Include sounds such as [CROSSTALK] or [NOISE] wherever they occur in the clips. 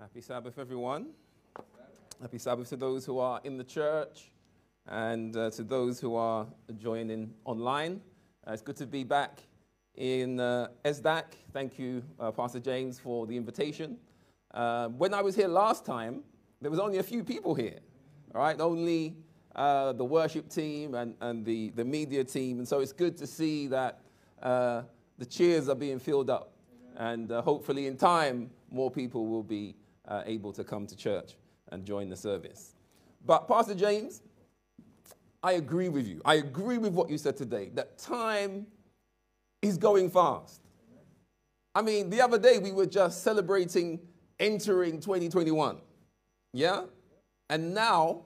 Happy Sabbath, everyone. Happy Sabbath to those who are in the church and uh, to those who are joining online. Uh, it's good to be back in uh, ESDAC. Thank you, uh, Pastor James, for the invitation. Uh, when I was here last time, there was only a few people here, all right? Only uh, the worship team and, and the, the media team. And so it's good to see that uh, the cheers are being filled up. And hopefully, in time, more people will be uh, able to come to church and join the service. But, Pastor James, I agree with you. I agree with what you said today that time is going fast. I mean, the other day we were just celebrating entering 2021. Yeah? And now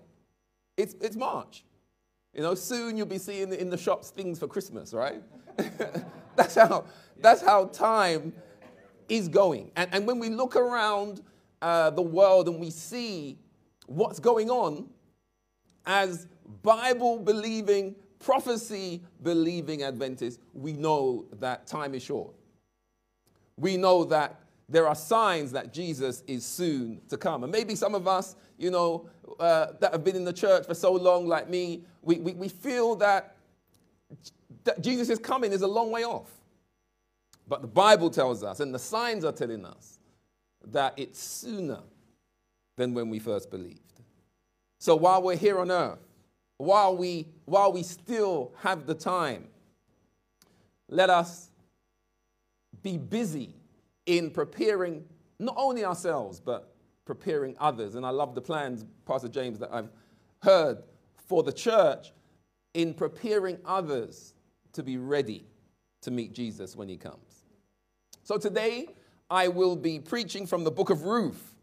it's, it's March. You know, soon you'll be seeing in the shops things for Christmas, right? [LAUGHS] that's, how, that's how time is going. And, and when we look around uh, the world and we see what's going on as Bible believing, prophecy believing Adventists, we know that time is short. We know that there are signs that Jesus is soon to come. And maybe some of us, you know, uh, that have been in the church for so long, like me, we, we, we feel that, that Jesus is coming is a long way off. But the Bible tells us, and the signs are telling us, that it's sooner than when we first believed. So while we're here on earth, while we, while we still have the time, let us be busy in preparing not only ourselves, but preparing others. And I love the plans, Pastor James, that I've heard for the church in preparing others to be ready to meet Jesus when he comes. So today, I will be preaching from the book of Ruth.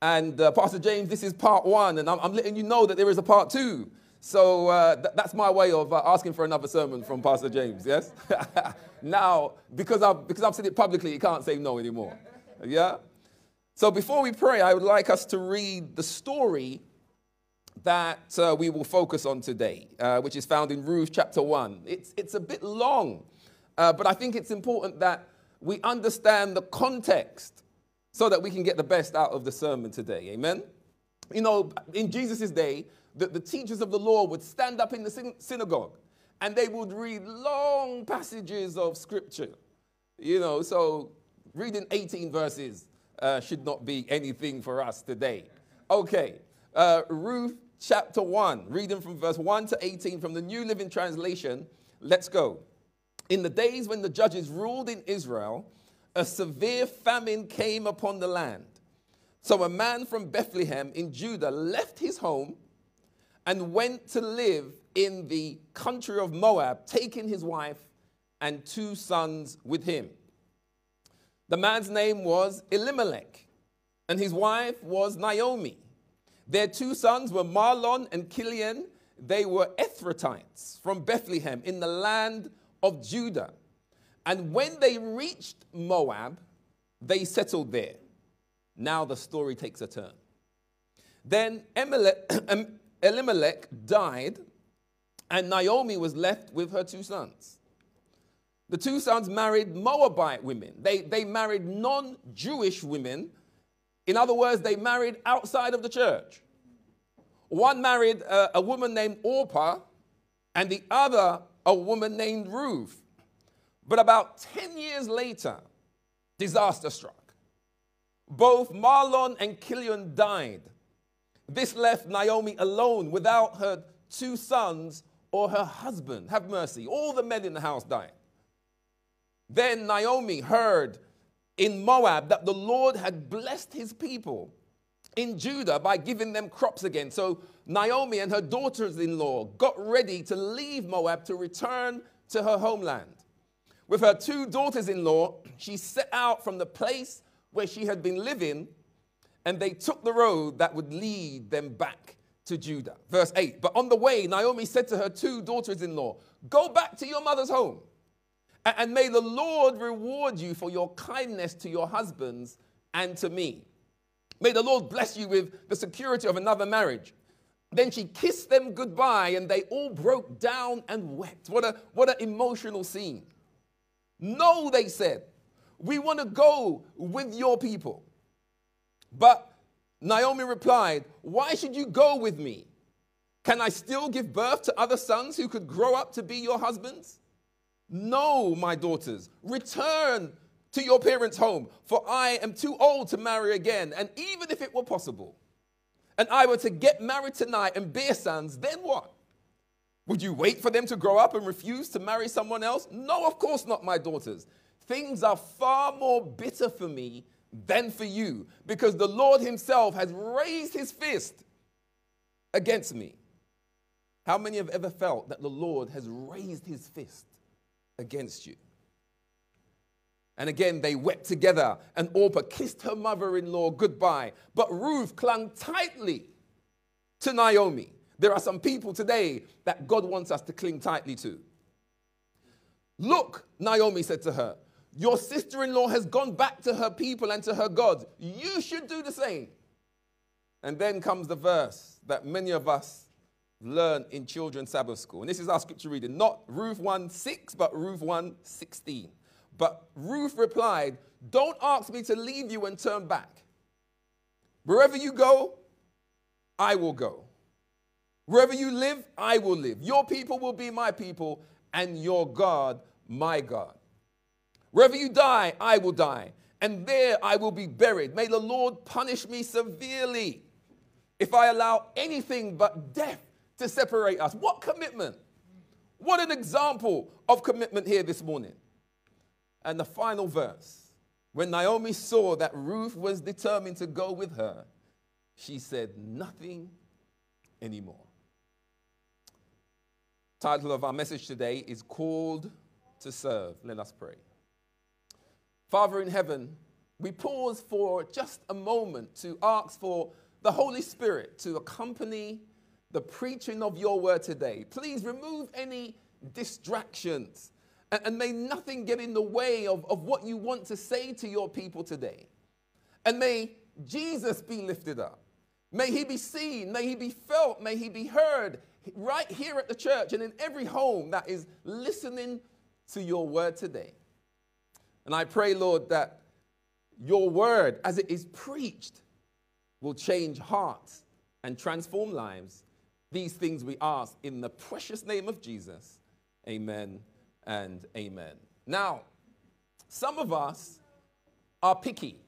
And uh, Pastor James, this is part one, and I'm, I'm, letting you know that there is a part two. So uh, th- that's my way of uh, asking for another sermon from Pastor James, yes? [LAUGHS] now, because I've, because I've said it publicly, he can't say no anymore. Yeah? So before we pray, I would like us to read the story that uh, we will focus on today, uh, which is found in Ruth chapter 1. It's, it's a bit long, uh, but I think it's important that we understand the context so that we can get the best out of the sermon today. Amen? You know, in Jesus' day, the, the teachers of the law would stand up in the synagogue and they would read long passages of scripture. You know, so reading 18 verses uh, should not be anything for us today. Okay, uh, Ruth chapter 1, reading from verse 1 to 18 from the New Living Translation. Let's go. In the days when the judges ruled in Israel, a severe famine came upon the land. So a man from Bethlehem in Judah left his home and went to live in the country of Moab, taking his wife and two sons with him. The man's name was Elimelech, and his wife was Naomi. Their two sons were Mahlon and Chilion. They were Ephrathites from Bethlehem in the land of Judah. And when they reached Moab, they settled there. Now the story takes a turn. Then [CLEARS THROAT] Elimelech died, and Naomi was left with her two sons. The two sons married Moabite women. They, they married non Jewish women. In other words, they married outside of the church. One married a, a woman named Orpah, and the other a woman named Ruth. But about 10 years later, disaster struck. Both Mahlon and Chilion died. This left Naomi alone without her two sons or her husband. Have mercy. All the men in the house died. Then Naomi heard in Moab that the Lord had blessed his people in Judah by giving them crops again. So Naomi and her daughters in law got ready to leave Moab to return to her homeland. With her two daughters in law, she set out from the place where she had been living, and they took the road that would lead them back to Judah. Verse 8 But on the way, Naomi said to her two daughters in law, Go back to your mother's home, and may the Lord reward you for your kindness to your husbands and to me. May the Lord bless you with the security of another marriage. Then she kissed them goodbye, and they all broke down and wept. What, a, what an emotional scene. No, they said, we want to go with your people. But Naomi replied, Why should you go with me? Can I still give birth to other sons who could grow up to be your husbands? No, my daughters, return to your parents' home, for I am too old to marry again. And even if it were possible, and I were to get married tonight and bear sons, then what? Would you wait for them to grow up and refuse to marry someone else? No, of course not, my daughters. Things are far more bitter for me than for you, because the Lord Himself has raised His fist against me. How many have ever felt that the Lord has raised His fist against you? And again, they wept together, and Orpah kissed her mother in law goodbye. But Ruth clung tightly to Naomi. There are some people today that God wants us to cling tightly to. Look, Naomi said to her, your sister in law has gone back to her people and to her gods. You should do the same. And then comes the verse that many of us learn in children's Sabbath school. And this is our scripture reading, not Ruth 1 6, but Ruth 1 16. But Ruth replied, Don't ask me to leave you and turn back. Wherever you go, I will go. Wherever you live, I will live. Your people will be my people, and your God, my God. Wherever you die, I will die, and there I will be buried. May the Lord punish me severely if I allow anything but death to separate us. What commitment! What an example of commitment here this morning. And the final verse when Naomi saw that Ruth was determined to go with her, she said nothing anymore. Title of our message today is Called to Serve. Let us pray. Father in heaven, we pause for just a moment to ask for the Holy Spirit to accompany the preaching of your word today. Please remove any distractions and, may nothing get in the way of, of what you want to say to your people today. And may Jesus be lifted up. May he be seen, may he be felt, may he be heard right here at the church and in every home that is listening to your word today. And I pray, Lord, that your word, as it is preached, will change hearts and transform lives. These things we ask in the precious name of Jesus. Amen and amen. Now, some of us are picky.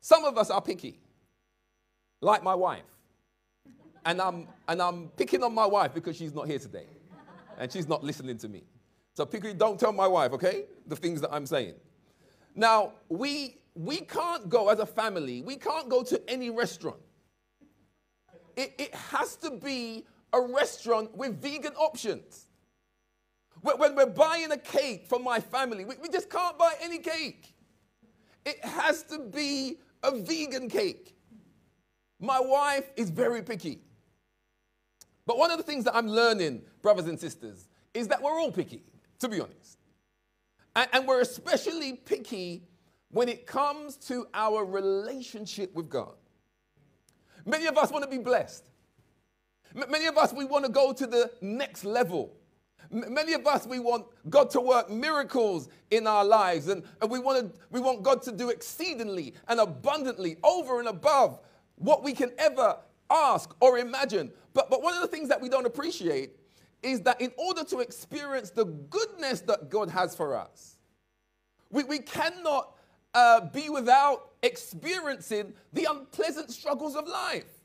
Some of us are picky, like my wife. And I'm, and I'm picking on my wife because she's not here today and she's not listening to me. So picky, don't tell my wife, okay, the things that I'm saying. Now, we, we can't go as a family, we can't go to any restaurant. It, it has to be a restaurant with vegan options. When we're buying a cake for my family, we, we just can't buy any cake. It has to be a vegan cake. My wife is very picky. But one of the things that I'm learning, brothers and sisters, is that we're all picky to be honest. And, and we're especially picky when it comes to our relationship with God. Many of us want to be blessed. M- many of us, we want to go to the next level. Many of us, we want God to work miracles in our lives, and, and we, want to, we want God to do exceedingly and abundantly over and above what we can ever ask or imagine. But, but one of the things that we don't appreciate is that in order to experience the goodness that God has for us, we, we cannot uh, be without experiencing the unpleasant struggles of life.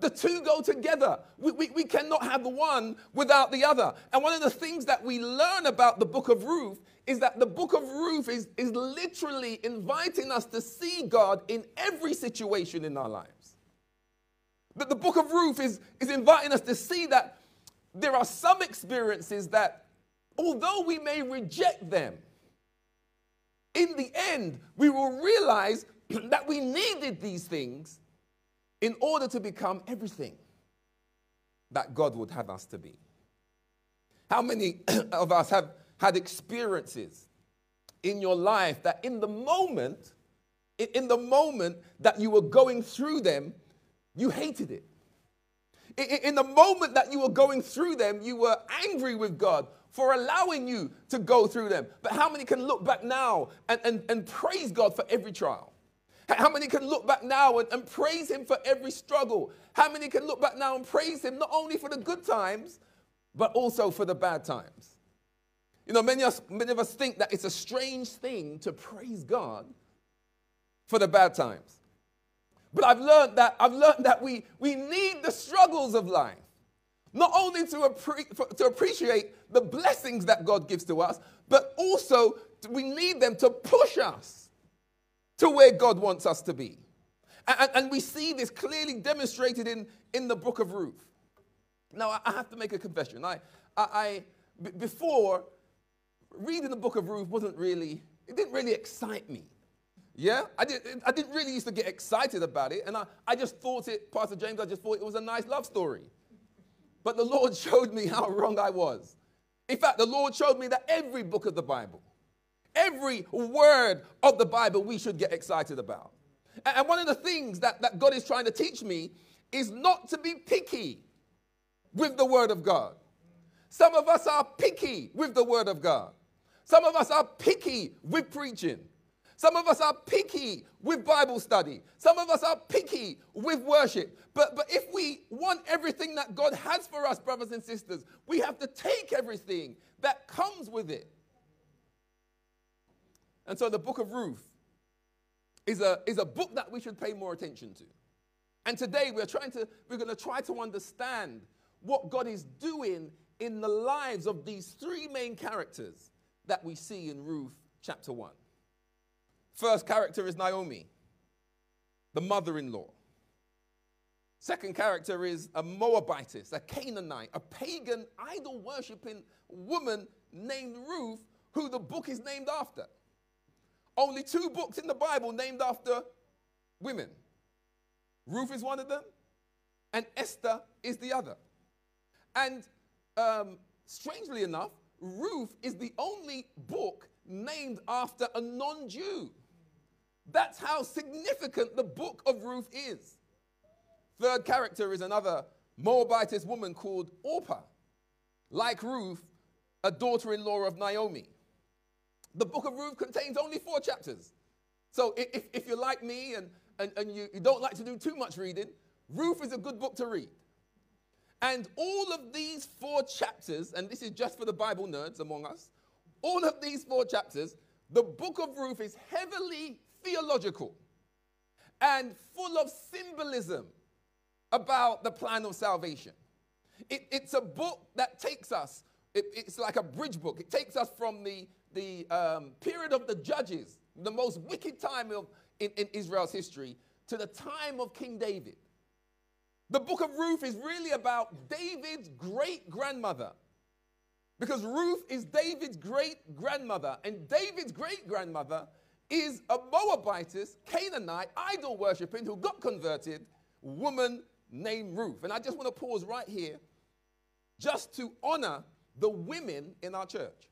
The two go together. We, we, we, cannot have the one without the other. And one of the things that we learn about the book of Ruth is that the book of Ruth is, is literally inviting us to see God in every situation in our lives. That the book of Ruth is, is inviting us to see that there are some experiences that, although we may reject them, in the end, we will realize [CLEARS THROAT] that we needed these things in order to become everything that God would have us to be. How many [CLEARS THROAT] of us have had experiences in your life that in the moment, in the moment that you were going through them, you hated it. In the moment that you were going through them, you were angry with God for allowing you to go through them. But how many can look back now and, and, and praise God for every trial? How many can look back now and, and praise Him for every struggle? How many can look back now and praise Him not only for the good times, but also for the bad times? You know, many of, us, many of us think that it's a strange thing to praise God for the bad times. But I've learned that I've learned that we, we need the struggles of life. Not only to, appre- for, to appreciate the blessings that God gives to us, but also we need them to push us to where God wants us to be. And, and, we see this clearly demonstrated in, in the book of Ruth. Now, I have to make a confession. I, I, I b- before, reading the book of Ruth wasn't really, it didn't really excite me. Yeah, I, did, I didn't really used to get excited about it. And I, I just thought it, Pastor James, I just thought it was a nice love story. But the Lord [LAUGHS] showed me how wrong I was. In fact, the Lord showed me that every book of the Bible, every word of the Bible, we should get excited about. And one of the things that, that God is trying to teach me is not to be picky with the Word of God. Some of us are picky with the Word of God. Some of us are picky with preaching. Some of us are picky with Bible study. Some of us are picky with worship. But, but if we want everything that God has for us, brothers and sisters, we have to take everything that comes with it. And so the book of Ruth is a, is a book that we should pay more attention to. And today we're trying to, we're going to try to understand what God is doing in the lives of these three main characters that we see in Ruth chapter 1. First character is Naomi, the mother in law. Second character is a Moabitess, a Canaanite, a pagan, idol worshipping woman named Ruth, who the book is named after. Only two books in the Bible named after women. Ruth is one of them, and Esther is the other. And um, strangely enough, Ruth is the only book named after a non Jew. That's how significant the book of Ruth is. Third character is another Moabitess woman called Orpah. Like Ruth, a daughter in law of Naomi. The book of Ruth contains only four chapters. So if, if you're like me and, and, and you, you don't like to do too much reading, Ruth is a good book to read. And all of these four chapters, and this is just for the Bible nerds among us, all of these four chapters, the book of Ruth is heavily theological and full of symbolism about the plan of salvation. It, it's a book that takes us, it, it's like a bridge book. It takes us from the, the um, period of the judges, the most wicked time of, in, in Israel's history, to the time of King David. The book of Ruth is really about David's great grandmother. Because Ruth is David's great grandmother, and David's great grandmother is a Moabitess, Canaanite, idol worshipping, who got converted, woman named Ruth. And I just want to pause right here just to honor the women in our church.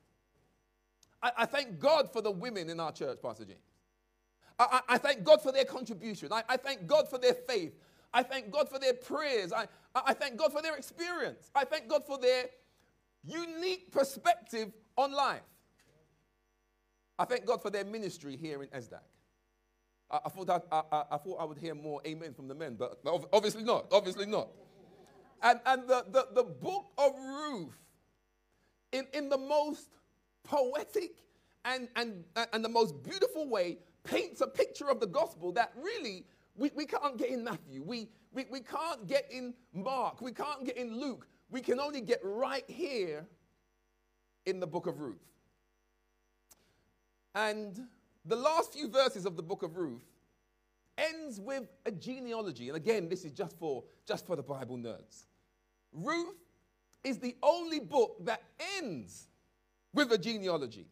I, I thank God for the women in our church, Pastor James. I, I, I thank God for their contribution. I, thank God for their faith. I thank God for their prayers. I, I thank God for their experience. I thank God for their unique perspective on life. I thank God for their ministry here in ESDAC. I, I thought I, I, I, thought I would hear more amen from the men, but obviously not. Obviously not. And, and the, the, the book of Ruth, in, in the most poetic and, and, uh, and the most beautiful way, paints a picture of the gospel that really we, we can't get in Matthew. We, we, we can't get in Mark. We can't get in Luke. We can only get right here in the book of Ruth. And the last few verses of the book of Ruth ends with a genealogy. And again, this is just for, just for the Bible nerds. Ruth is the only book that ends with a genealogy.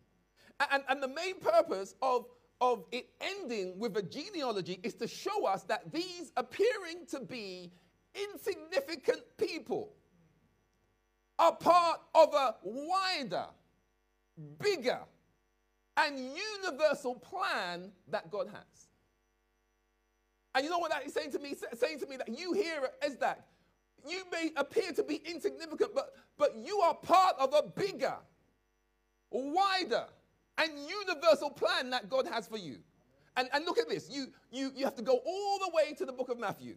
And, and the main purpose of, of it ending with a genealogy is to show us that these appearing to be insignificant people are part of a wider, bigger, and universal plan that God has. And you know what that is saying to me? saying to me that you here at ESDAC, you may appear to be insignificant, but, but you are part of a bigger, wider, and universal plan that God has for you. And, and look at this. You, you, you have to go all the way to the book of Matthew,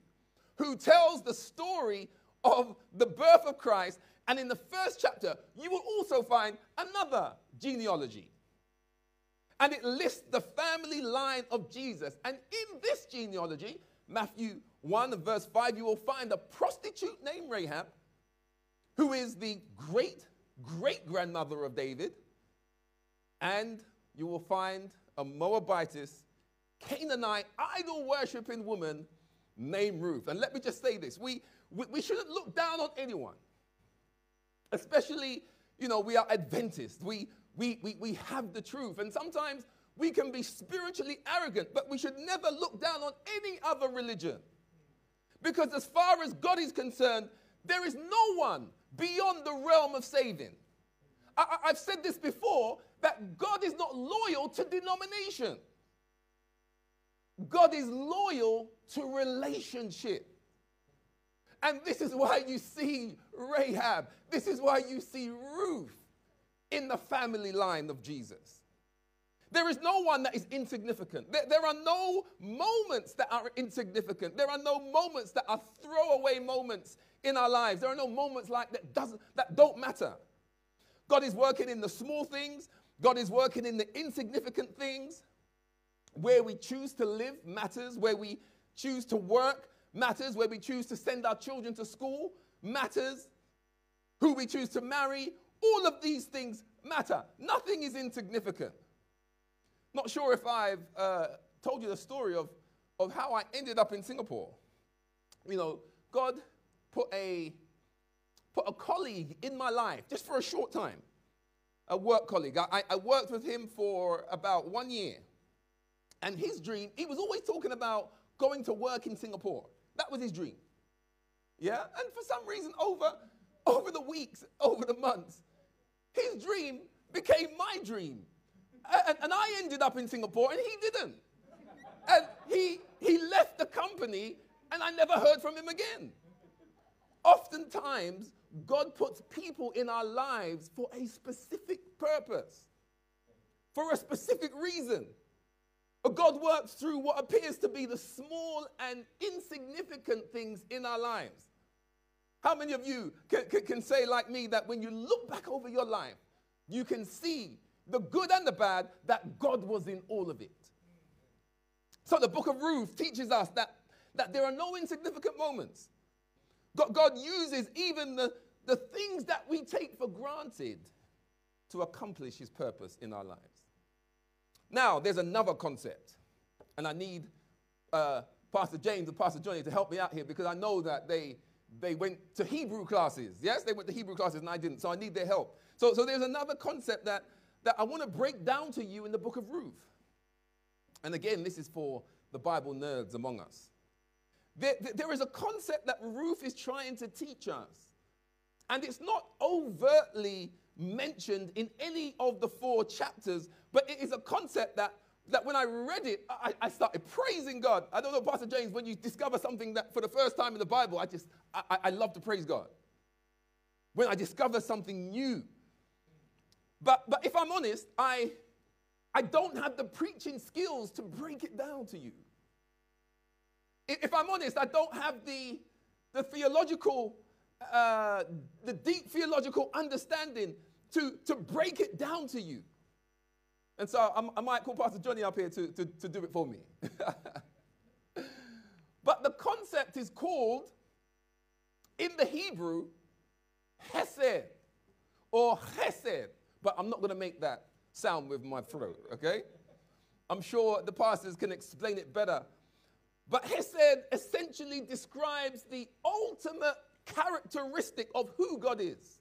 who tells the story of the birth of Christ. And in the first chapter, you will also find another genealogy. And it lists the family line of Jesus. And in this genealogy, Matthew 1 verse 5, you will find a prostitute named Rahab, who is the great great grandmother of David. And you will find a Moabitess, Canaanite, idol worshiping woman named Ruth. And let me just say this we, we, we shouldn't look down on anyone, especially, you know, we are Adventists. We, we, we, we have the truth. And sometimes we can be spiritually arrogant, but we should never look down on any other religion. Because as far as God is concerned, there is no one beyond the realm of saving. I, have said this before that God is not loyal to denomination. God is loyal to relationship. And this is why you see Rahab. This is why you see Ruth in the family line of Jesus. There is no one that is insignificant. There, there, are no moments that are insignificant. There are no moments that are throwaway moments in our lives. There are no moments like that doesn't that don't matter. God is working in the small things. God is working in the insignificant things. Where we choose to live matters. Where we choose to work matters. Where we choose to send our children to school matters. Who we choose to marry. All of these things matter. Nothing is insignificant. Not sure if I've uh, told you the story of, of how I ended up in Singapore. You know, God put a, put a colleague in my life just for a short time, a work colleague. I, I worked with him for about one year. And his dream, he was always talking about going to work in Singapore. That was his dream. Yeah? And for some reason, over, over the weeks, over the months, his dream became my dream. And, and I ended up in Singapore and he didn't. And he, he left the company and I never heard from him again. Oftentimes, God puts people in our lives for a specific purpose, for a specific reason. God works through what appears to be the small and insignificant things in our lives. How many of you can, can, can, say, like me, that when you look back over your life, you can see the good and the bad, that God was in all of it? So the book of Ruth teaches us that, that there are no insignificant moments. God, uses even the, the things that we take for granted to accomplish his purpose in our lives. Now, there's another concept, and I need uh, Pastor James and Pastor Johnny to help me out here because I know that they, they went to Hebrew classes. Yes, they went to Hebrew classes and I didn't, so I need their help. So, so there's another concept that, that I want to break down to you in the book of Ruth. And again, this is for the Bible nerds among us. There, there is a concept that Ruth is trying to teach us. And it's not overtly mentioned in any of the four chapters, but it is a concept that, that when I read it, I, I started praising God. I don't know, Pastor James, when you discover something that for the first time in the Bible, I just, I, I love to praise God. When I discover something new. But, but if I'm honest, I, I don't have the preaching skills to break it down to you if I'm honest, I don't have the, the theological, uh, the deep theological understanding to, to break it down to you. And so I'm, i might call Pastor Johnny up here to, to, to do it for me. [LAUGHS] but the concept is called, in the Hebrew, Hesed or Chesed. But I'm not going to make that sound with my throat, okay? I'm sure the pastors can explain it better but Hesed essentially describes the ultimate characteristic of who God is.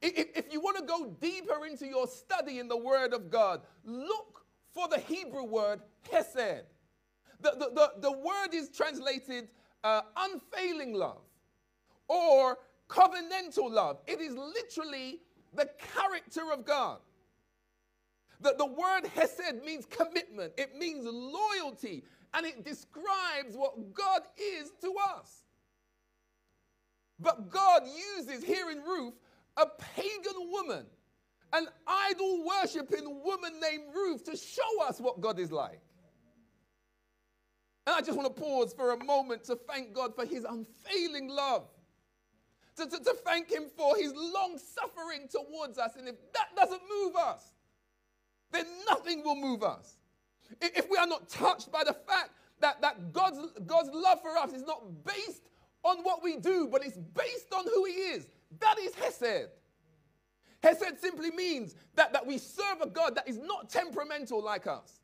If you want to go deeper into your study in the Word of God, look for the Hebrew word Hesed. The, the, the, the word is translated uh, unfailing love or covenantal love. It is literally the character of God. The, the word Hesed means commitment, it means loyalty, and it describes what God is to us. But God uses here in Ruth a pagan woman, an idol worshiping woman named Ruth, to show us what God is like. And I just want to pause for a moment to thank God for his unfailing love. To, to, to thank him for his long suffering towards us. And if that doesn't move us, then nothing will move us. If we are not touched by the fact that, that God's, God's love for us is not based on what we do, but it's based on who He is, that is Hesed. Hesed simply means that, that we serve a God that is not temperamental like us,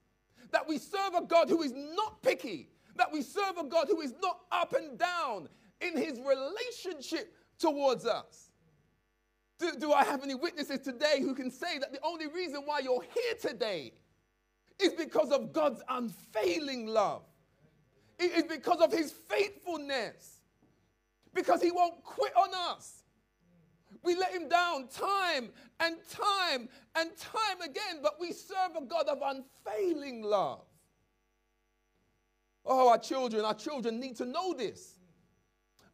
that we serve a God who is not picky, that we serve a God who is not up and down in His relationship towards us. Do, do I have any witnesses today who can say that the only reason why you're here today is because of God's unfailing love? It is because of his faithfulness. Because he won't quit on us. We let him down time and time and time again, but we serve a God of unfailing love. Oh, our children, our children need to know this.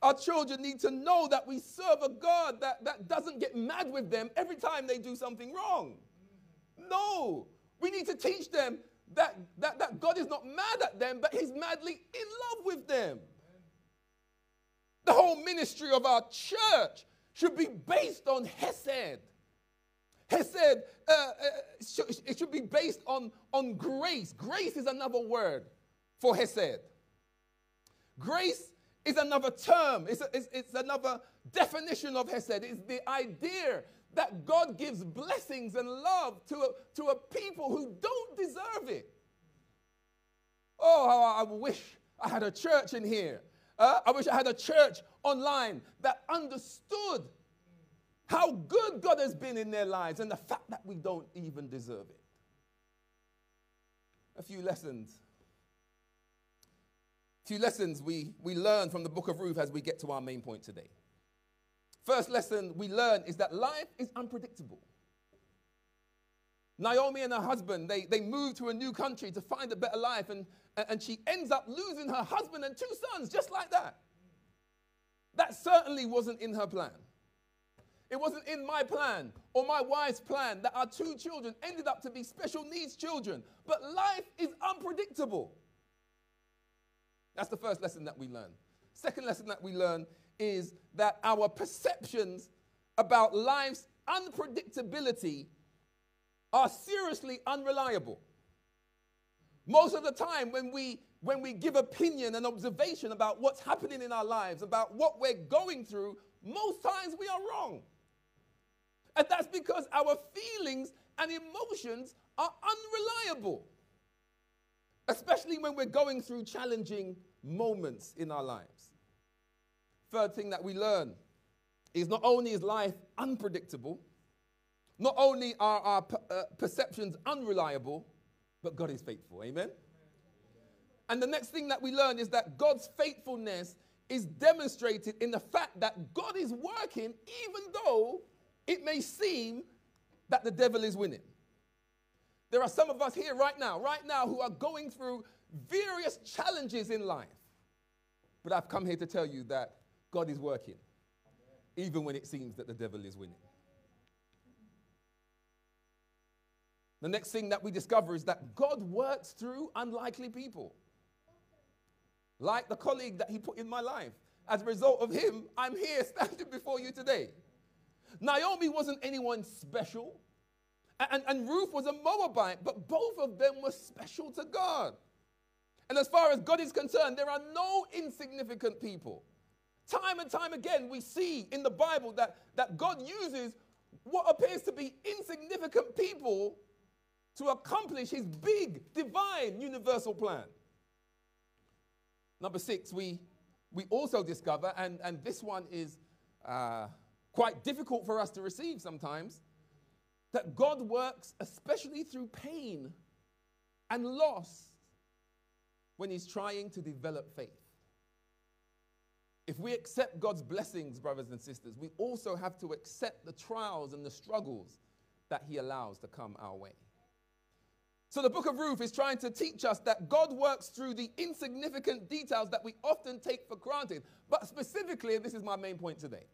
Our children need to know that we serve a God that, that doesn't get mad with them every time they do something wrong. No, we need to teach them that, that, that God is not mad at them, but He's madly in love with them. The whole ministry of our church should be based on Hesed. Hesed, uh, uh, it should be based on, on grace. Grace is another word for Hesed. Grace is another term, it's, a, it's, it's another definition of Hesed. It's the idea that God gives blessings and love to a, to a people who don't deserve it. Oh, I wish I had a church in here. Uh, I wish I had a church online that understood how good God has been in their lives and the fact that we don't even deserve it. A few lessons few lessons we, we learn from the book of Ruth as we get to our main point today. First lesson we learn is that life is unpredictable. Naomi and her husband, they, they move to a new country to find a better life, and, and she ends up losing her husband and two sons just like that. That certainly wasn't in her plan. It wasn't in my plan or my wife's plan that our two children ended up to be special needs children. But life is unpredictable. That's the first lesson that we learn. Second lesson that we learn is that our perceptions about life's unpredictability are seriously unreliable. Most of the time, when we, when we give opinion and observation about what's happening in our lives, about what we're going through, most times we are wrong. And that's because our feelings and emotions are unreliable especially when we're going through challenging moments in our lives. Third thing that we learn is not only is life unpredictable, not only are our uh, perceptions unreliable, but God is faithful. Amen? And the next thing that we learn is that God's faithfulness is demonstrated in the fact that God is working even though it may seem that the devil is winning. There are some of us here right now, right now, who are going through various challenges in life. But I've come here to tell you that God is working, even when it seems that the devil is winning. The next thing that we discover is that God works through unlikely people. Like the colleague that he put in my life. As a result of him, I'm here [LAUGHS] standing before you today. Naomi wasn't anyone special. And, and Ruth was a Moabite, but both of them were special to God. And as far as God is concerned, there are no insignificant people. Time and time again, we see in the Bible that, that God uses what appears to be insignificant people to accomplish his big, divine, universal plan. Number six, we, we also discover, and, and this one is uh, quite difficult for us to receive sometimes, that God works especially through pain and loss when He's trying to develop faith. If we accept God's blessings, brothers and sisters, we also have to accept the trials and the struggles that He allows to come our way. So, the book of Ruth is trying to teach us that God works through the insignificant details that we often take for granted. But specifically, this is my main point today.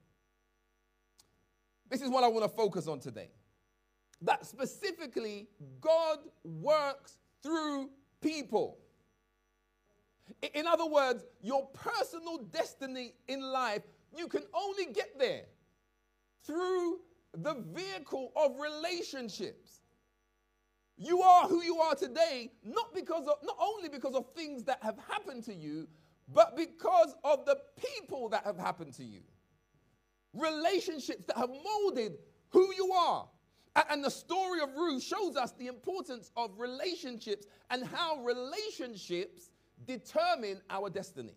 This is what I want to focus on today that specifically God works through people. In other words, your personal destiny in life, you can only get there through the vehicle of relationships. You are who you are today, not because of, not only because of things that have happened to you, but because of the people that have happened to you. Relationships that have molded who you are. And the story of Ruth shows us the importance of relationships and how relationships determine our destiny.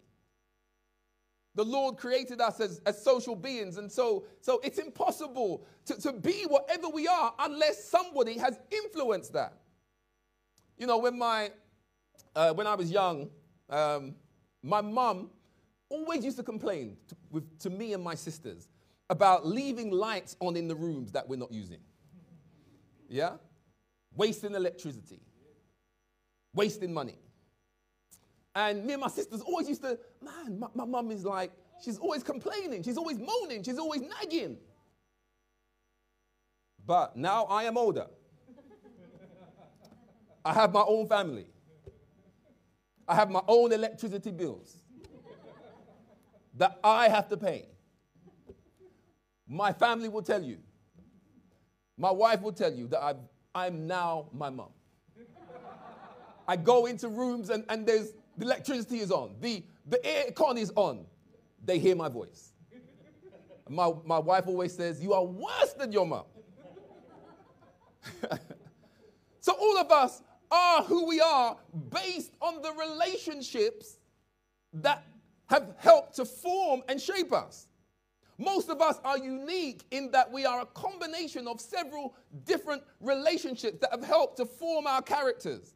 The Lord created us as, as social beings, and so, so it's impossible to, to be whatever we are unless somebody has influenced that. You know, when, my, uh, when I was young, um, my mum always used to complain to, with, to me and my sisters about leaving lights on in the rooms that we're not using. Yeah? Wasting electricity, wasting money. And me and my sisters always used to, man, my mum is like, she's always complaining, she's always moaning, she's always nagging. But now I am older. I have my own family. I have my own electricity bills that I have to pay. My family will tell you, my wife will tell you that i I'm now my mom. I go into rooms and, and there's the electricity is on, the, the air con is on. They hear my voice. [LAUGHS] My, my wife always says, You are worse than your mom. [LAUGHS] so all of us are who we are based on the relationships that have helped to form and shape us. Most of us are unique in that we are a combination of several different relationships that have helped to form our characters.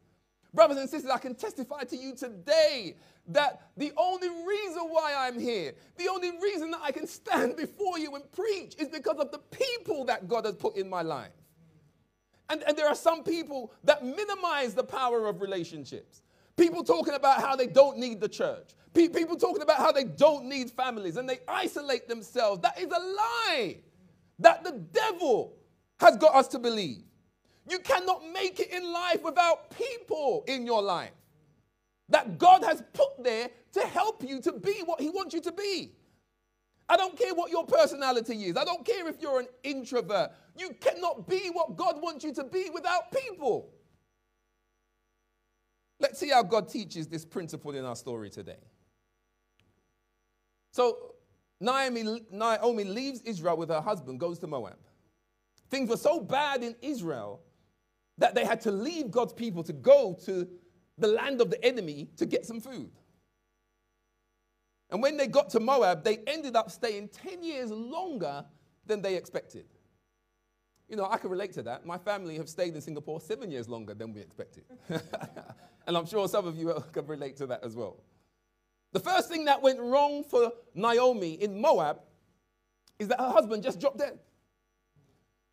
Brothers and sisters, I can testify to you today that the only reason why I'm here, the only reason that I can stand before you and preach is because of the people that God has put in my life. And, and there are some people that minimize the power of relationships. People talking about how they don't need the church. People talking about how they don't need families and they isolate themselves. That is a lie that the devil has got us to believe. You cannot make it in life without people in your life that God has put there to help you to be what He wants you to be. I don't care what your personality is. I don't care if you're an introvert. You cannot be what God wants you to be without people. Let's see how God teaches this principle in our story today. So, Naomi, Naomi leaves Israel with her husband, goes to Moab. Things were so bad in Israel that they had to leave God's people to go to the land of the enemy to get some food. And when they got to Moab, they ended up staying 10 years longer than they expected. You know, I can relate to that. My family have stayed in Singapore seven years longer than we expected. [LAUGHS] and I'm sure some of you [LAUGHS] can relate to that as well. The first thing that went wrong for Naomi in Moab is that her husband just dropped dead.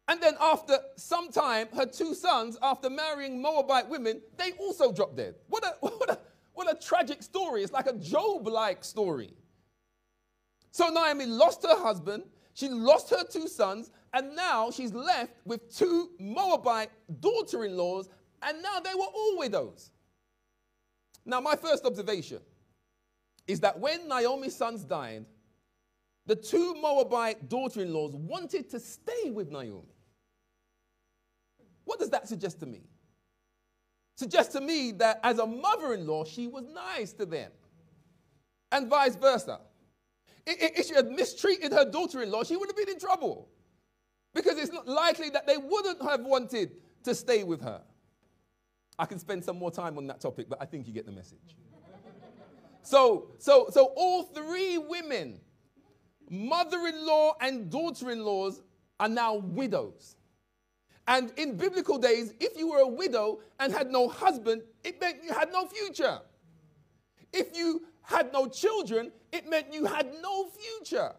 And then after some time, her two sons, after marrying Moabite women, they also dropped dead. What a, [LAUGHS] what a, what a tragic story. It's like a Job like story. So Naomi lost her husband, she lost her two sons, and now she's left with two Moabite daughter in laws, and now they were all widows. Now, my first observation is that when Naomi's sons died, the two Moabite daughter in laws wanted to stay with Naomi. What does that suggest to me? Suggests to me that as a mother in law, she was nice to them, and vice versa. If she had mistreated her daughter in law, she would have been in trouble because it's not likely that they wouldn't have wanted to stay with her. I can spend some more time on that topic, but I think you get the message. [LAUGHS] so, so, so all three women, mother-in-law and daughter-in-laws, are now widows. And in biblical days, if you were a widow and had no husband, it meant you had no future. If you had no children, it meant you had no future.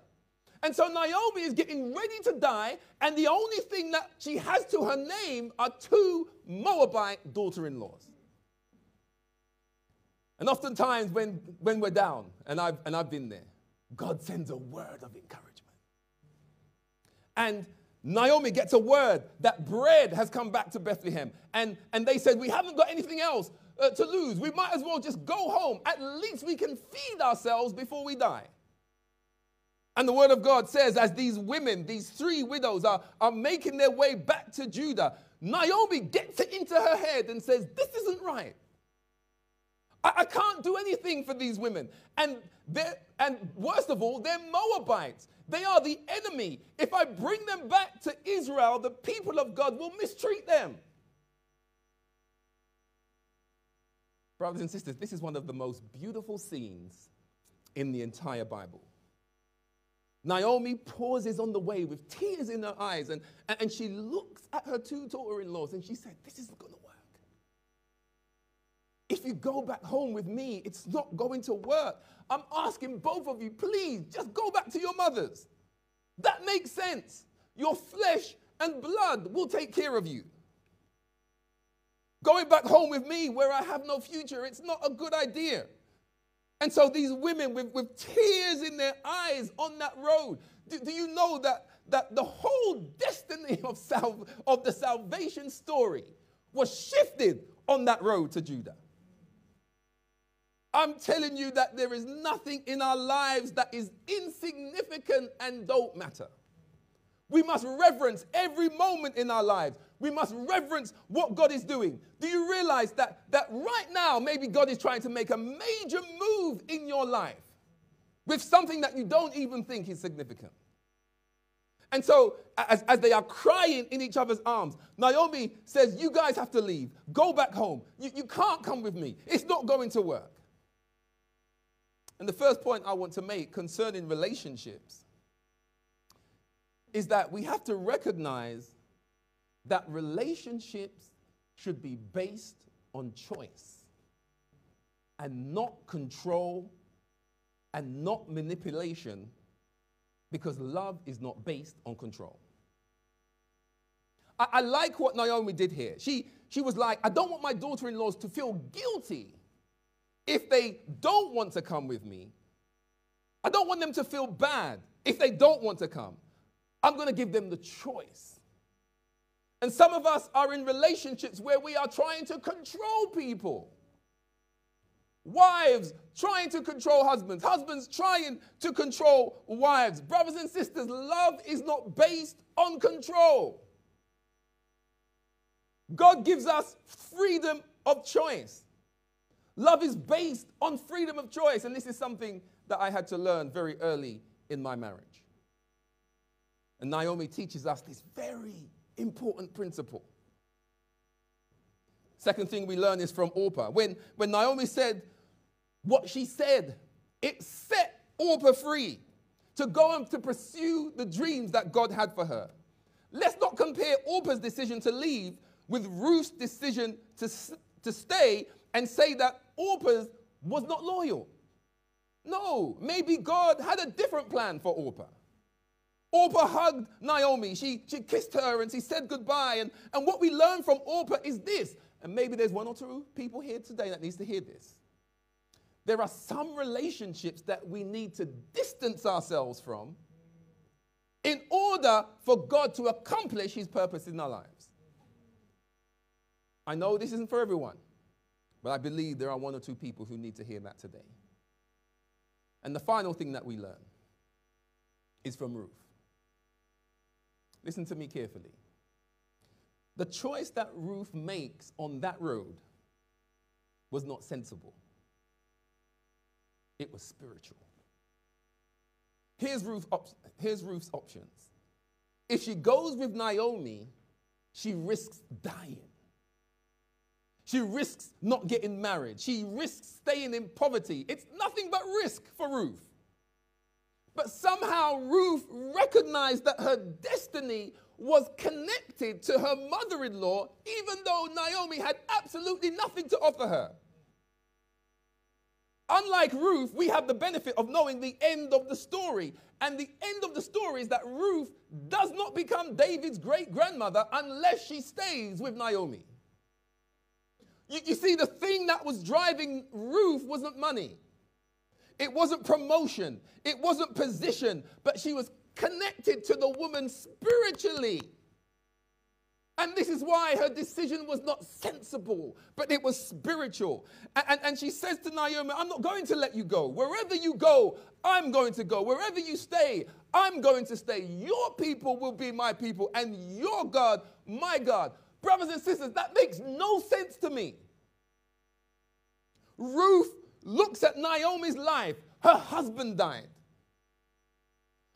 And so Naomi is getting ready to die, and the only thing that she has to her name are two Moabite daughter in laws. And oftentimes, when, when we're down, and I've, and I've been there, God sends a word of encouragement. And Naomi gets a word that bread has come back to Bethlehem. And, and they said, We haven't got anything else. uh, to lose. We might as well just go home. At least we can feed ourselves before we die. And the word of God says, as these women, these three widows, are, are making their way back to Judah, Naomi gets it into her head and says, This isn't right. I, I can't do anything for these women. And, and worst of all, they're Moabites. They are the enemy. If I bring them back to Israel, the people of God will mistreat them. Brothers and sisters, this is one of the most beautiful scenes in the entire Bible. Naomi pauses on the way with tears in her eyes and, and she looks at her two daughter in laws and she said, This isn't going to work. If you go back home with me, it's not going to work. I'm asking both of you, please just go back to your mothers. That makes sense. Your flesh and blood will take care of you. Going back home with me where I have no future, it's not a good idea. And so these women with, with tears in their eyes on that road, do, do you know that, that the whole destiny [LAUGHS] of, sal- of the salvation story was shifted on that road to Judah? I'm telling you that there is nothing in our lives that is insignificant and don't matter. We must reverence every moment in our lives. We must reverence what God is doing. Do you realize that, that right now, maybe God is trying to make a major move in your life with something that you don't even think is significant? And so, as, as they are crying in each other's arms, Naomi says, You guys have to leave. Go back home. You, you can't come with me. It's not going to work. And the first point I want to make concerning relationships is that we have to recognize that relationships should be based on choice and not control and not manipulation because love is not based on control. I, I like what Naomi did here. She, she was like, I don't want my daughter in laws to feel guilty if they don't want to come with me. I don't want them to feel bad if they don't want to come. I'm going to give them the choice. And some of us are in relationships where we are trying to control people. Wives trying to control husbands, husbands trying to control wives. Brothers and sisters, love is not based on control. God gives us freedom of choice. Love is based on freedom of choice. And this is something that I had to learn very early in my marriage. And Naomi teaches us this very important principle. Second thing we learn is from Orpah. When, when Naomi said what she said, it set Orpah free to go and to pursue the dreams that God had for her. Let's not compare Orpah's decision to leave with Ruth's decision to, to stay and say that Orpah was not loyal. No, maybe God had a different plan for Orpah. Orpah hugged Naomi. She, she kissed her and she said goodbye. And, and what we learn from Orpah is this, and maybe there's one or two people here today that needs to hear this. There are some relationships that we need to distance ourselves from in order for God to accomplish his purpose in our lives. I know this isn't for everyone, but I believe there are one or two people who need to hear that today. And the final thing that we learn is from Ruth. Listen to me carefully. The choice that Ruth makes on that road was not sensible, it was spiritual. Here's, Ruth op- here's Ruth's options. If she goes with Naomi, she risks dying. She risks not getting married. She risks staying in poverty. It's nothing but risk for Ruth. But somehow Ruth recognized that her destiny was connected to her mother in law, even though Naomi had absolutely nothing to offer her. Unlike Ruth, we have the benefit of knowing the end of the story. And the end of the story is that Ruth does not become David's great grandmother unless she stays with Naomi. You, you see, the thing that was driving Ruth wasn't money, it wasn't promotion, it wasn't position, but she was connected to the woman spiritually. And this is why her decision was not sensible, but it was spiritual. And, and, and, she says to Naomi, I'm not going to let you go. Wherever you go, I'm going to go. Wherever you stay, I'm going to stay. Your people will be my people, and your God, my God. Brothers and sisters, that makes no sense to me. Ruth looks at Naomi's life. Her husband died.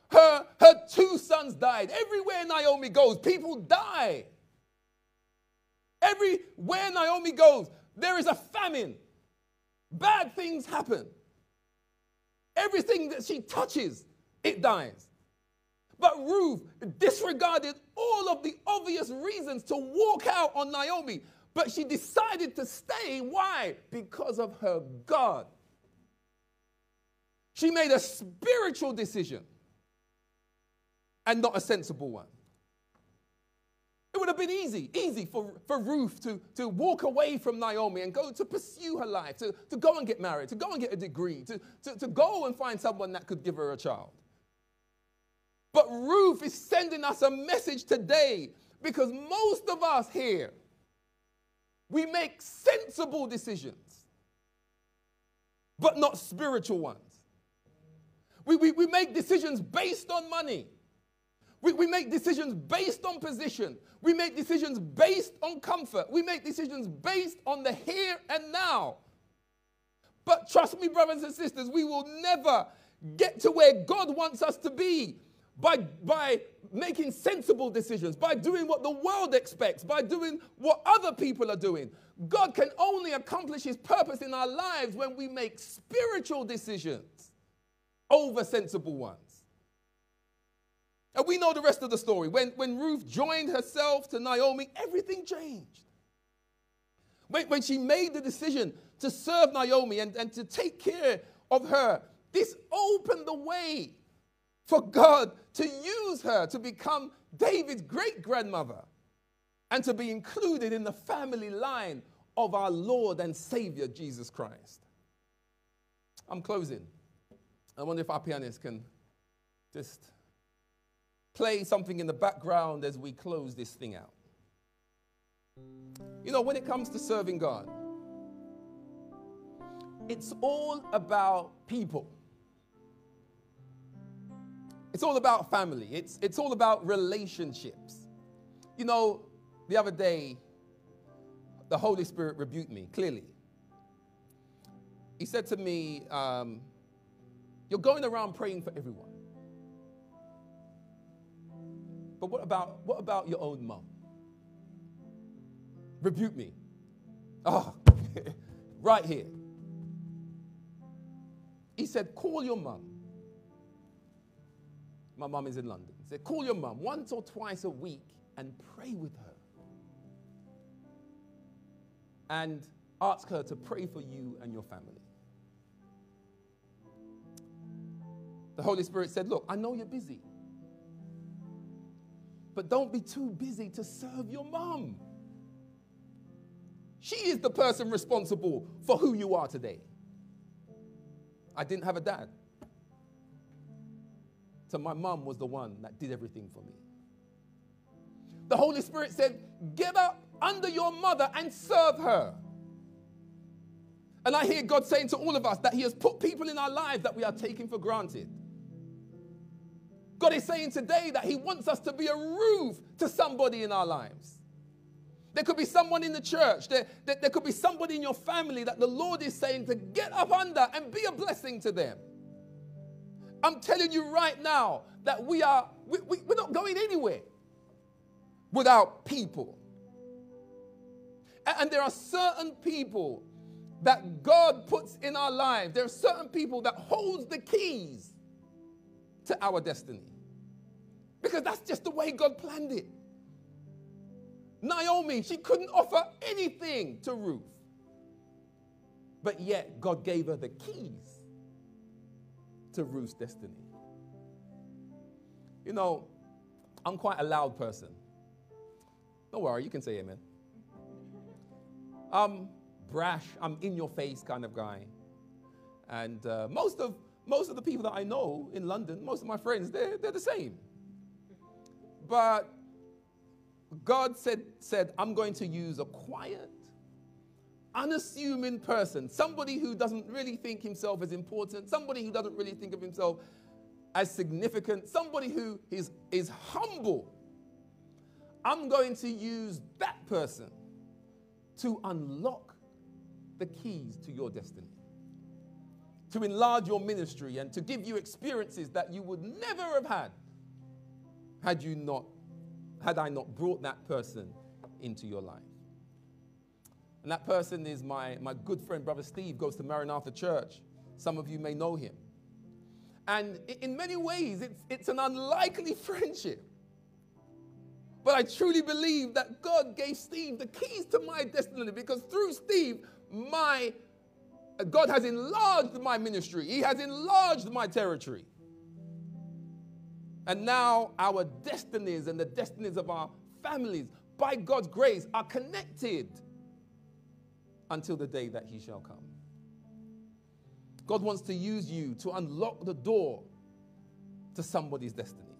Her, her two sons died. Everywhere Naomi goes, people die. Everywhere Naomi goes, there is a famine. Bad things happen. Everything that she touches, it dies. But Ruth disregarded all of the obvious reasons to walk out on Naomi, but she decided to stay. Why? Because of her God. She made a spiritual decision and not a sensible one. It would have been easy, easy for, for Ruth to, to walk away from Naomi and go to pursue her life, to, to go and get married, to go and get a degree, to, to, to go and find someone that could give her a child. But Ruth is sending us a message today because most of us here, we make sensible decisions, but not spiritual ones. We, we, we make decisions based on money. We, we make decisions based on position. We make decisions based on comfort. We make decisions based on the here and now. But trust me, brothers and sisters, we will never get to where God wants us to be by, by making sensible decisions, by doing what the world expects, by doing what other people are doing. God can only accomplish his purpose in our lives when we make spiritual decisions over sensible ones. And we know the rest of the story. When, when Ruth joined herself to Naomi, everything changed. When, when she made the decision to serve Naomi and, and to take care of her, this opened the way for God to use her to become David's great grandmother and to be included in the family line of our Lord and Savior Jesus Christ. I'm closing. I wonder if our pianist can just play something in the background as we close this thing out. You know, when it comes to serving God, it's all about people. It's all about family. It's, it's all about relationships. You know, the other day, the Holy Spirit rebuked me clearly. He said to me, um, You're going around praying for everyone. But what about, what about your own mom? Rebuke me. Oh, [LAUGHS] right here. He said, Call your mom. My mom is in London. Said, Call your mom once or twice a week and pray with her. And ask her to pray for you and your family. The Holy Spirit said, Look, I know you're busy. But don't be too busy to serve your mom. She is the person responsible for who you are today. I didn't have a dad. So my mom was the one that did everything for me. The Holy Spirit said, Get up under your mother and serve her. And I hear God saying to all of us that He has put people in our lives that we are taking for granted. God is saying today that He wants us to be a roof to somebody in our lives. There could be someone in the church, there, there, there, could be somebody in your family that the Lord is saying to get up under and be a blessing to them. I'm telling you right now that we are, we, we, we're not going anywhere without people. And, and there are certain people that God puts in our lives. There are certain people that holds the keys to our destiny. Because that's just the way God planned it. Naomi, she couldn't offer anything to Ruth. But yet, God gave her the keys to Ruth's destiny. You know, I'm quite a loud person. Don't worry, you can say amen. I'm brash, I'm in your face kind of guy. And uh, most, of, most of the people that I know in London, most of my friends, they're, they're the same. But God said, said, I'm going to use a quiet, unassuming person, somebody who doesn't really think himself as important, somebody who doesn't really think of himself as significant, somebody who is, is humble. I'm going to use that person to unlock the keys to your destiny, to enlarge your ministry, and to give you experiences that you would never have had had you not, had I not brought that person into your life. And that person is my, my good friend, Brother Steve, goes to Maranatha Church. Some of you may know him. And in many ways, it's, it's an unlikely [LAUGHS] friendship. But I truly believe that God gave Steve the keys to my destiny because through Steve, my God has enlarged my ministry. He has enlarged my territory. And now our destinies and the destinies of our families, by God's grace, are connected until the day that He shall come. God wants to use you to unlock the door to somebody's destiny.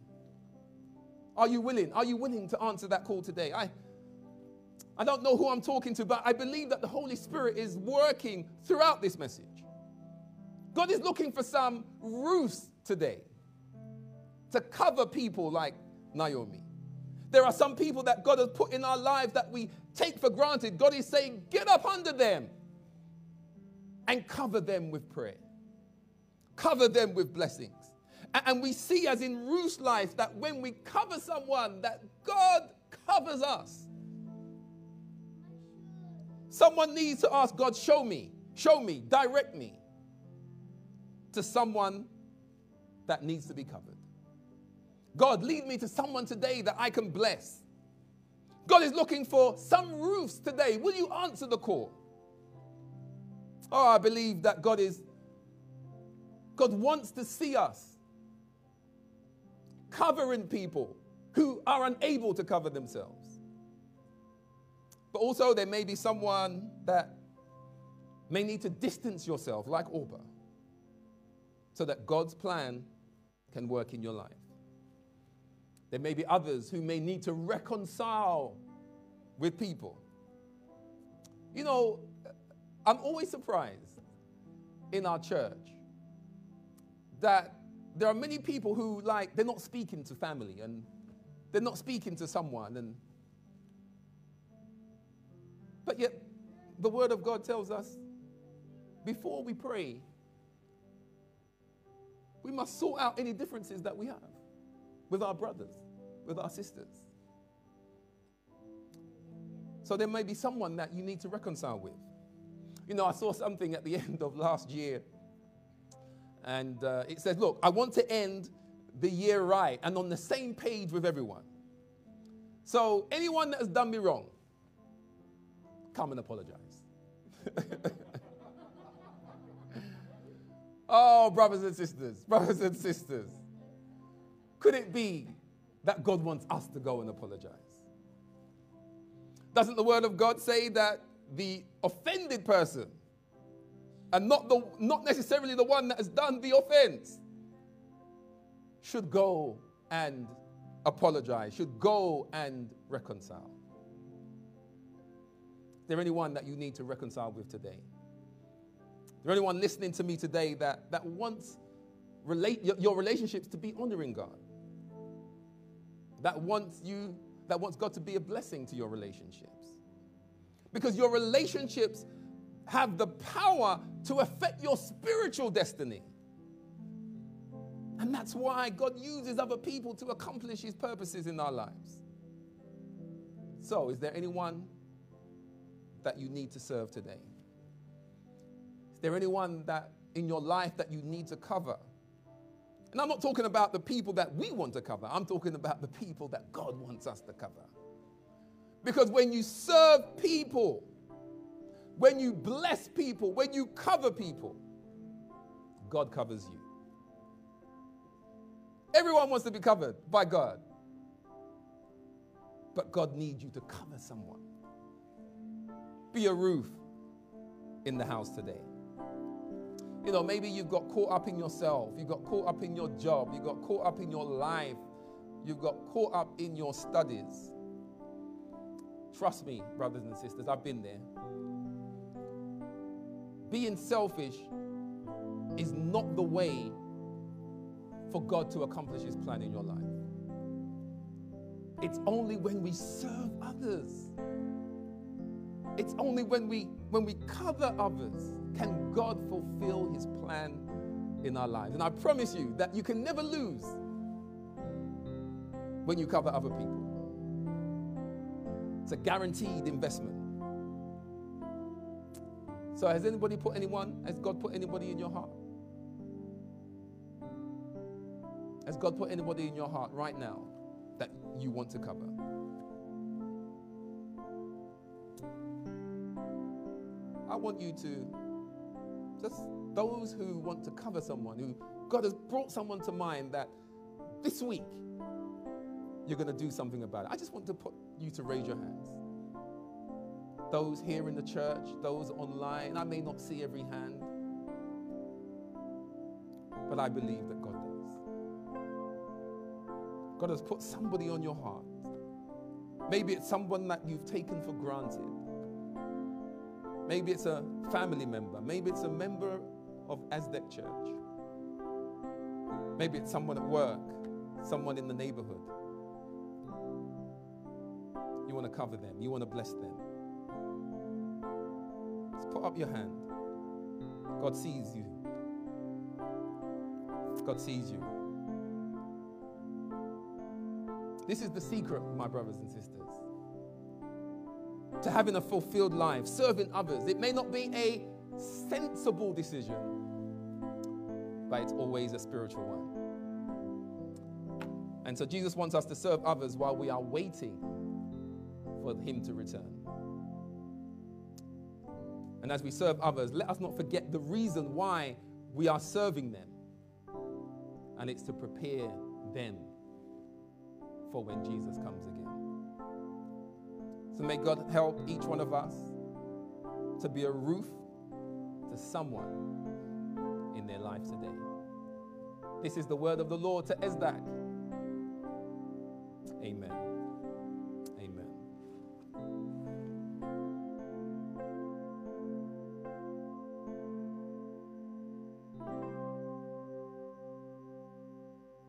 Are you willing? Are you willing to answer that call today? I, I don't know who I'm talking to, but I believe that the Holy Spirit is working throughout this message. God is looking for some roofs today to cover people like Naomi. There are some people that God has put in our lives that we take for granted. God is saying, get up under them and cover them with prayer, cover them with blessings. And we see, as in Ruth's life, that when we cover someone, that God covers us. Someone needs to ask God, show me, show me, direct me to someone that needs to be covered. God, lead me to someone today that I can bless. God is looking for some roofs today. Will you answer the call? Oh, I believe that God is, God wants to see us covering people who are unable to cover themselves. But also, there may be someone that may need to distance yourself, like Orpah, so that God's plan can work in your life. There may be others who may need to reconcile with people. You know, I'm always surprised in our church that there are many people who, like, they're not speaking to family and they're not speaking to someone. And, but yet, the Word of God tells us before we pray, we must sort out any differences that we have with our brothers, with our sisters. So there may be someone that you need to reconcile with. You know, I saw something at the [LAUGHS] end of last year and uh, it says, Look, I want to end the year right and on the same page with everyone. So, anyone that has done me wrong, come and apologize. [LAUGHS] oh, brothers and sisters, brothers and sisters, could it be that God wants us to go and apologize? Doesn't the word of God say that the offended person and not, the, not necessarily the one that has done the offense, should go and apologize, should go and reconcile. Is there anyone that you need to reconcile with today? Is there anyone listening to me today that, that wants relate, your, your relationships to be honoring God? That wants you, that wants God to be a blessing to your relationships? Because your relationships have the power to affect your spiritual destiny. And that's why God uses other people to accomplish his purposes in our lives. So, is there anyone that you need to serve today? Is there anyone that in your life that you need to cover? And I'm not talking about the people that we want to cover, I'm talking about the people that God wants us to cover. Because when you serve people, when you bless people, when you cover people, God covers you. Everyone wants to be covered by God. But God needs you to cover someone. Be a roof in the house today. You know, maybe you've got caught up in yourself, you got caught up in your job, you got caught up in your life, You've got caught up in your studies. Trust me, brothers and sisters, I've been there. Being selfish is not the way for God to accomplish His plan in your life. It's only when we serve others. It's only when we when we cover others can God fulfill his plan in our lives. And I promise you that you can never lose when you cover other people. It's a guaranteed investment. So has anybody put anyone, has God put anybody in your heart? Has God put anybody in your heart right now that you want to cover? I want you to just those who want to cover someone, who God has brought someone to mind that this week you're going to do something about it. I just want to put you to raise your hands. Those here in the church, those online, I may not see every hand, but I believe that God does. God has put somebody on your heart. Maybe it's someone that you've taken for granted. Maybe it's a family member. Maybe it's a member of Asdec Church. Maybe it's someone at work, someone in the neighborhood. You want to cover them, you want to bless them. Just put up your hand. God sees you. God sees you. This is the secret, my brothers and sisters to having a fulfilled life, serving others. It may not be a sensible decision, but it's always a spiritual one. And so Jesus wants us to serve others while we are waiting for Him to return. And as we serve others, let us not forget the reason why we are serving them. And it's to prepare them for when Jesus comes again. So may God help each one of us to be a roof to someone in their life today. This is the word of the Lord to Esdak. Amen.